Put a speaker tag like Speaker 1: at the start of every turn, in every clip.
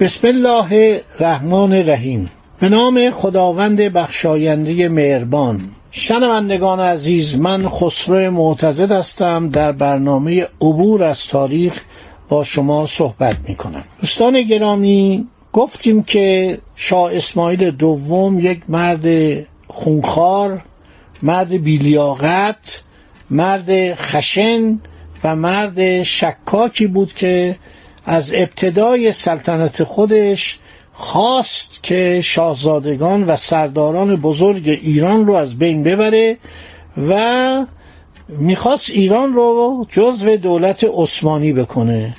Speaker 1: بسم الله الرحمن الرحیم. به نام خداوند بخشاینده مهربان. شنوندگان عزیز من خسرو معتزد هستم. در برنامه عبور از تاریخ با شما صحبت می کنم دوستان گرامی گفتیم که شاه اسماعیل دوم یک مرد خونخوار مرد بیلیاقت مرد خشن و مرد شکاکی بود که از ابتدای سلطنت خودش خواست که شاهزادگان و سرداران بزرگ ایران رو از بین ببره و می‌خواست ایران رو جزو دولت عثمانی بکنه.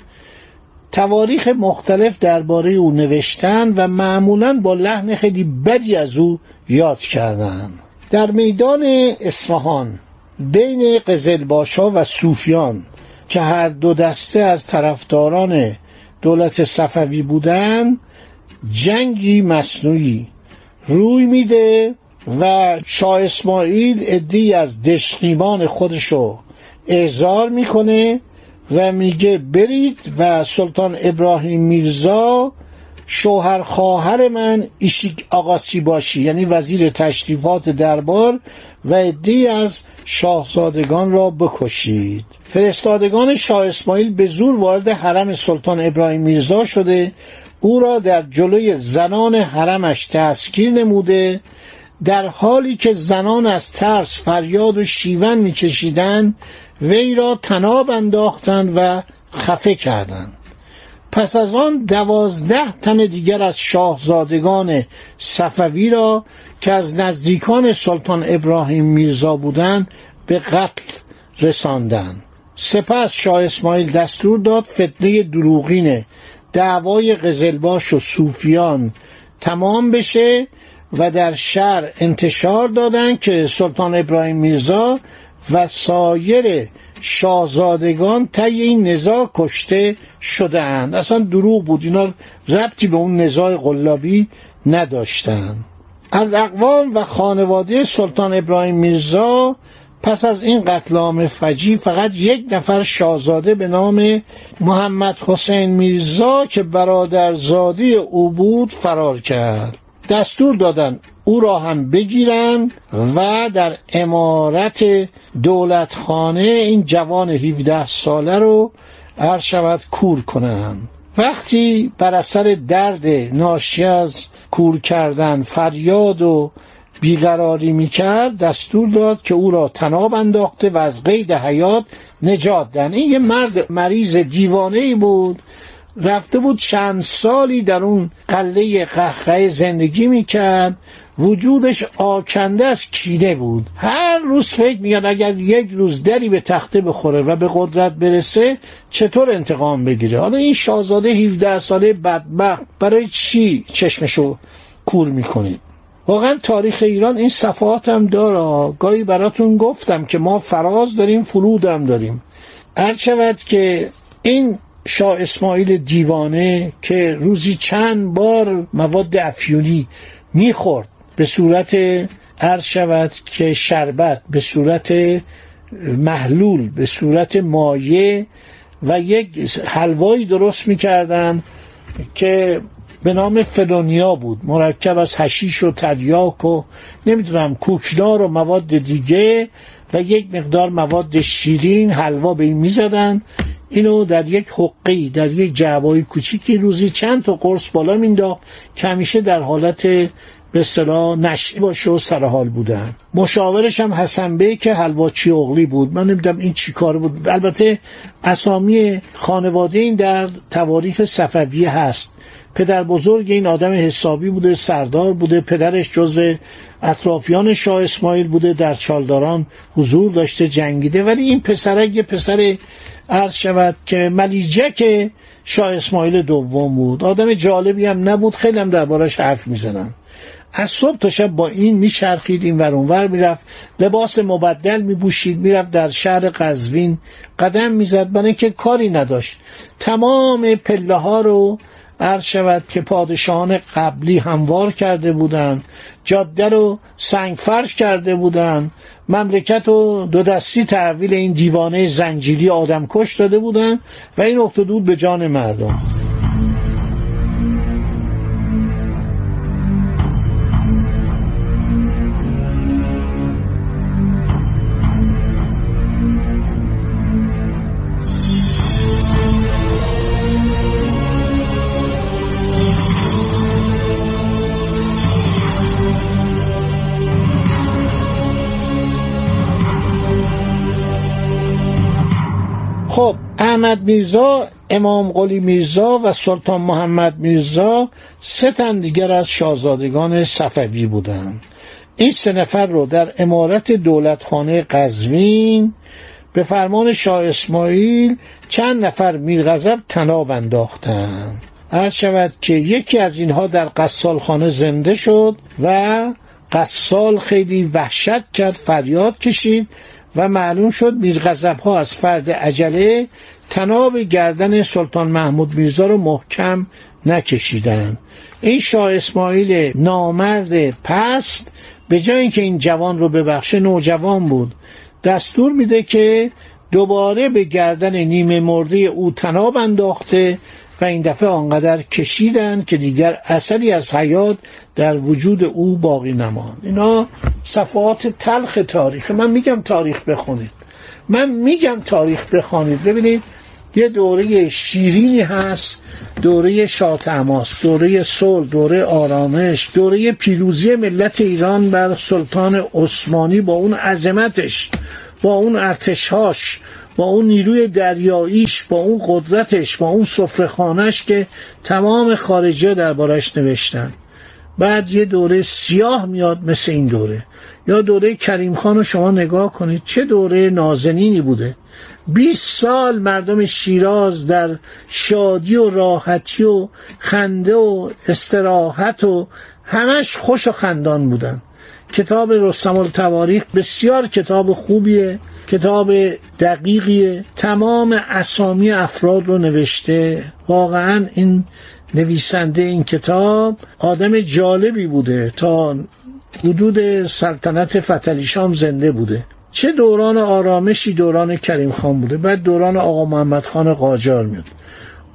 Speaker 1: تواریخ مختلف درباره او نوشتن و معمولا با لحن خیلی بدی از او یاد کردن. در میدان اصفهان بین قزلباشا و صوفیان که هر دو دسته از طرفداران دولت صفوی بودن جنگی مصنوعی روی میده و شاه اسماعیل ادی از دشقیمان خودشو اعزار می‌کنه و میگه برید و سلطان ابراهیم میرزا شوهر خواهر من ایشیک آقاسی باشی یعنی وزیر تشریفات دربار و عدهای از شاهزادگان را بکشید. فرستادگان شاه اسماعیل به زور وارد حرم سلطان ابراهیم میرزا شده. او را در جلوی زنان حرمش تسکیر نموده. در حالی که زنان از ترس فریاد و شیون میکشیدند وی را تناب انداختند و خفه کردند. پس از آن دوازده تن دیگر از شاهزادگان صفوی را که از نزدیکان سلطان ابراهیم میرزا بودند به قتل رساندند. سپس شاه اسماعیل دستور داد فتنه دروغین دعوای قزلباش و صوفیان تمام بشه و در شهر انتشار دادند که سلطان ابراهیم میرزا و سایر شاهزادگان طی این نزاع کشته شده اند اصلا دروغ بود. اینا ربطی به اون نزاع قلابی نداشتند از اقوام و خانواده سلطان ابراهیم میرزا پس از این قتل عام فجی فقط یک نفر شاهزاده به نام محمد حسین میرزا که برادرزادی او بود فرار کرد. دستور دادن او را هم بگیرن و در امارت دولتخانه این جوان 17 ساله رو هر شود کور کنن وقتی بر اثر درد ناشی از کور کردن فریاد و بیقراری می‌کرد دستور داد که او را تناب انداخته و از قید حیات نجات دن این یه مرد مریض دیوانه ای بود. رفته بود چند سالی در اون قله قهقه زندگی می‌کرد. وجودش آکنده از کینه بود. هر روز فکر میگن اگر یک روز دری به تخته بخوره و به قدرت برسه چطور انتقام بگیره؟ حالا این شاهزاده 17 ساله بدبخت. برای چی چشمشو کور می‌کنید واقعا تاریخ ایران این صفحات هم داره. گاهی براتون گفتم که ما فراز داریم فرود هم داریم. هر شود که این شاه اسماعیل دیوانه که روزی چند بار مواد افیونی می‌خورد به صورت عرض شود که شربت به صورت محلول به صورت مایه و یک حلوایی درست می‌کردن که به نام فلونیا بود. مرکب از هشیش و تریاک و نمی‌دونم کوکدار و مواد دیگه و یک مقدار مواد شیرین حلوا به این می‌زدن. اینو در یک حقی در یک جعبای کوچیکی روزی چند تا قرص بالا مینداخت که همیشه در حالت به اصطلاح نشی باشه و سرحال بودن. مشاورش هم حسن بی که حلواچی اغلی بود. من نمی‌دونم این چی کار بود. البته اسامی خانواده این در تواریخ صفویه هست. پدر بزرگ این آدم حسابی بوده سردار بوده پدرش جز اطرافیان شاه اسماعیل بوده در چالداران حضور داشته جنگیده. ولی این پسرک یه پسر عرض شود که ملیجک شاه اسماعیل دوم بود. آدم جالبی هم نبود خیلی هم دربارش حرف می‌زنن. از صبح تا شب با این میچرخید این ور اونور می‌رفت. لباس مبدل میپوشید می‌رفت در شهر قزوین. قدم می‌زد برای اینکه کاری نداشت. تمام پله ها رو عرض شود که پادشاهان قبلی هموار کرده بودند جاده رو سنگ فرش کرده بودند مملکت رو دو دستی تحویل این دیوانه زنجیری آدم کش داده بودند و این افتادود به جان مردم. خب احمد میرزا امام قلی میرزا و سلطان محمد میرزا سه تن دیگر از شاهزادگان صفوی بودند. این سه نفر رو در امارت دولتخانه قزوین به فرمان شاه اسماعیل چند نفر میرغضب تناب انداختند. عرض شود که یکی از اینها در قصالخانه زنده شد و قصال خیلی وحشت کرد فریاد کشید و معلوم شد میرغضب ها از فرد عجله تناب گردن سلطان محمود میرزا رو محکم نکشیدن این شاه اسماعیل نامرد پست به جای اینکه این جوان رو ببخشه نوجوان بود. دستور میده که دوباره به گردن نیمه مرده او تناب انداخته و این دفعه آنقدر کشیدن که دیگر اثری از حیات در وجود او باقی نماند. اینا صفحات تلخ تاریخ. من میگم تاریخ بخونید. من میگم تاریخ بخونید. ببینید یه دوره شیرینی هست دوره شاتماس دوره صلح دوره آرامش دوره پیروزی ملت ایران بر سلطان عثمانی با اون عظمتش با اون ارتشهاش با اون نیروی دریاییش با اون قدرتش با اون سفرخانش که تمام خارجی دربارش نوشتن. بعد یه دوره سیاه میاد مثل این دوره. یا دوره کریم خان رو شما نگاه کنید چه دوره نازنینی بوده. 20 سال مردم شیراز در شادی و راحتی و خنده و استراحت و همش خوش و خندان بودن. کتاب رستم التواریخ بسیار کتاب خوبیه کتاب دقیقیه. تمام اسامی افراد رو نوشته. واقعا این نویسنده این کتاب آدم جالبی بوده. تا حدود سلطنت فتلیشام زنده بوده. چه دوران آرامشی دوران کریم خان بوده. بعد دوران آقا محمد خان قاجار میاد.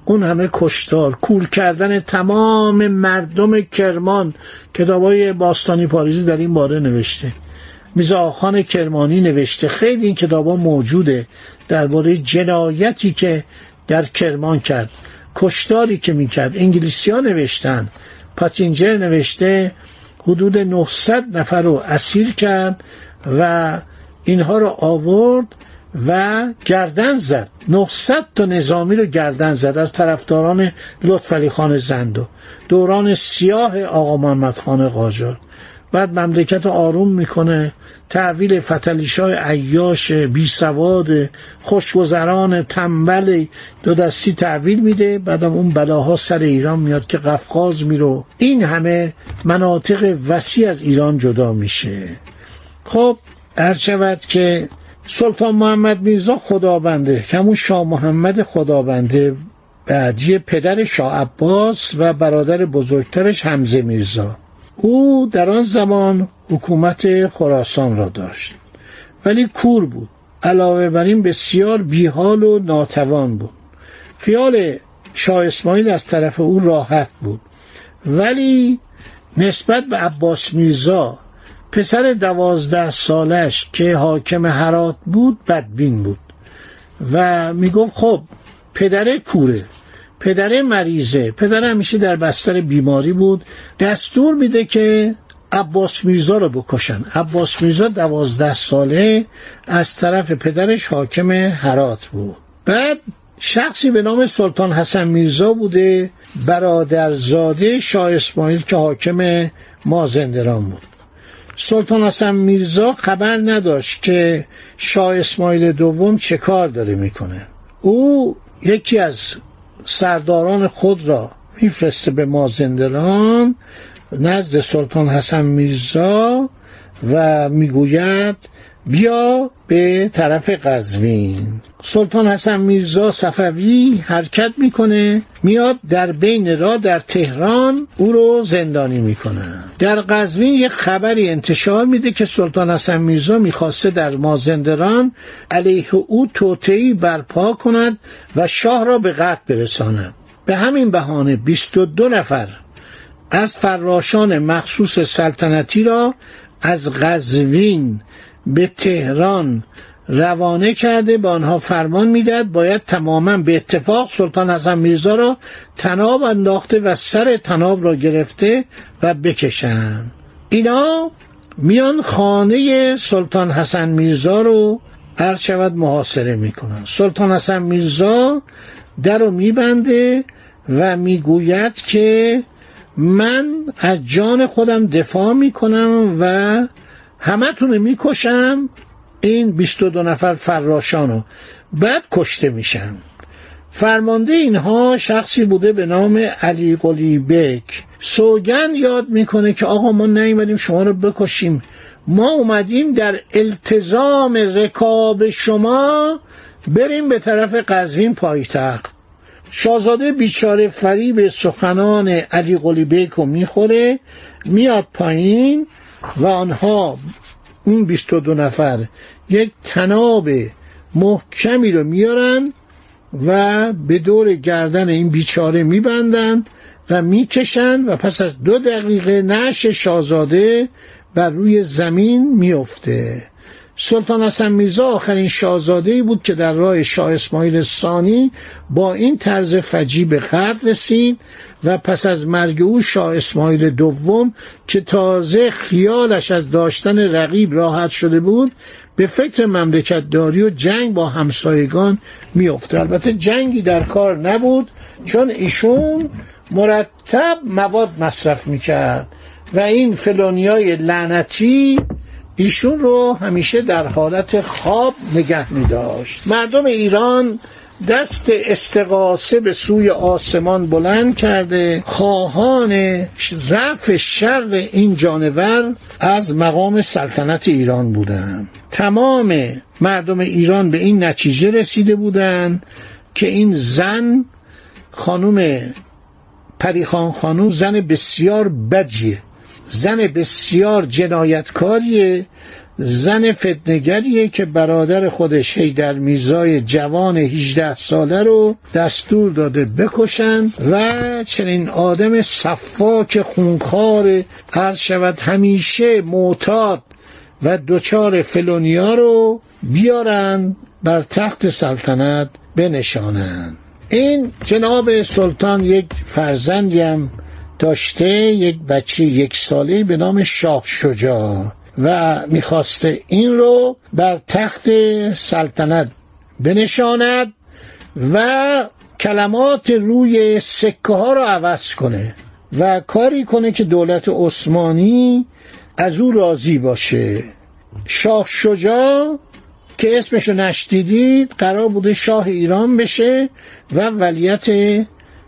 Speaker 1: اون همه کشتار کور کردن تمام مردم کرمان کتابای باستانی پاریزی در این باره نوشته. میزاخان کرمانی نوشته خیلی این کتاب ها موجوده درباره جنایتی که در کرمان کرد. کشتاری که می‌کرد. انگلیسی ها نوشتن. پاتینجر نوشته حدود 900 نفر رو اسیر کرد و اینها رو آورد. و گردن زد. 900 تا نظامی رو گردن زد از طرفداران لطفعلی خان زندو. دوران سیاه آقا محمد خان قاجار. بعد مملکت آروم می‌کنه. تحویل فتلیشای عیاش بی سواد خوشگذران تنبل دو دستی تحویل میده. بعدم اون بلاها سر ایران میاد که قفقاز میرو این همه مناطق وسیع از ایران جدا میشه. خب شود که سلطان محمد میرزا خدابنده همون شاه محمد خدابنده بعدی پدر شاه عباس و برادر بزرگترش حمزه میرزا. او در آن زمان حکومت خراسان را داشت. ولی کور بود. علاوه بر این بسیار بیحال و ناتوان بود. خیال شاه اسماعیل از طرف او راحت بود. ولی نسبت به عباس میرزا پسر دوازده سالش که حاکم حرات بود بدبین بود. و می‌گفت خب پدر کوره پدر مریضه. پدر همیشه در بستر بیماری بود. دستور میده که عباس میرزا رو بکشن. عباس میرزا دوازده ساله از طرف پدرش حاکم هرات بود. بعد شخصی به نام سلطان حسن میرزا بوده برادرزاده شاه اسماعیل که حاکم مازندران بود. سلطان حسن میرزا خبر نداشت که شاه اسماعیل دوم چه کار داره می‌کنه. او یکی از سرداران خود را میفرسته به مازندران نزد سلطان حسن میرزا و می‌گوید بیا به طرف قزوین. سلطان حسن میرزا صفوی حرکت می‌کنه. میاد در بین را در تهران او رو زندانی می‌کنه. در قزوین یک خبری انتشار میده که سلطان حسن میرزا می‌خواسته در مازندران علیه او توطعی برپا کند و شاه را به قتل برساند. به همین بهانه 22 نفر از فراشان مخصوص سلطنتی را از قزوین به تهران روانه کرده به آنها فرمان می‌داد باید تماما به اتفاق سلطان حسن میرزا را تناب انداخته و سر تناب را گرفته و بکشند. اینا میان خانه سلطان حسن میرزا رو عرض شود محاصره می‌کنن سلطان حسن میرزا در رو میبنده و می‌گوید که من از جان خودم دفاع می‌کنم و همه می‌کشم این 22 نفر فراشانو بعد کشته میشن. فرمانده اینها شخصی بوده به نام علی قلی بک. سوگن یاد می‌کنه که آقا ما نیومدیم شما رو بکشیم. ما اومدیم در التزام رکاب شما بریم به طرف قزوین پایتخت. شاهزاده بیچاره فریب سخنان علی قلی بیک رو می‌خوره میاد پایین. و آنها اون 22 نفر یک تناب محکمی رو میارن و به دور گردن این بیچاره میبندن و می‌کشن و پس از دو دقیقه نش شاهزاده بر روی زمین میفته. سلطان حسن میرزا آخرین شاهزاده ای بود که در راه شاه اسماعیل ثانی با این طرز فجی به قتل رسید و پس از مرگ او شاه اسماعیل دوم که تازه خیالش از داشتن رقیب راحت شده بود به فکر مملکت داری و جنگ با همسایگان میافته البته جنگی در کار نبود چون ایشون مرتب مواد مصرف می‌کرد و این فلونیای لعنتی ایشون رو همیشه در حالت خواب نگه می داشت. مردم ایران دست استقاسه به سوی آسمان بلند کرده. خواهان رفع شر این جانور از مقام سلطنت ایران بودند تمام مردم ایران به این نتیجه رسیده بودند که این زن خانم پریخان خانوم زن بسیار بدیه. زن بسیار جنایتکاریه زن فتنگریه که برادر خودش هیدر میزای جوان 18 ساله رو دستور داده بکشن و چنین آدم صفاک خونخوار عرض شود همیشه معتاد و دچار فلونیا رو بیارن بر تخت سلطنت بنشانند این جناب سلطان یک فرزندی هم داشته یک بچه یک ساله به نام شاه شجاع و می‌خواسته این رو بر تخت سلطنت بنشاند و کلمات روی سکه ها رو عوض کنه و کاری کنه که دولت عثمانی از او راضی باشه. شاه شجاع که اسمشو نشدیدید قرار بوده شاه ایران بشه و ولیت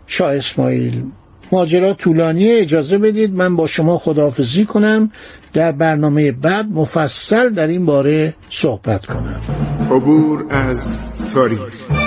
Speaker 1: شاه اسماعیل ماجرا طولانی اجازه بدید من با شما خداحافظی کنم. در برنامه بعد مفصل در این باره صحبت کنم.
Speaker 2: عبور از تاریخ.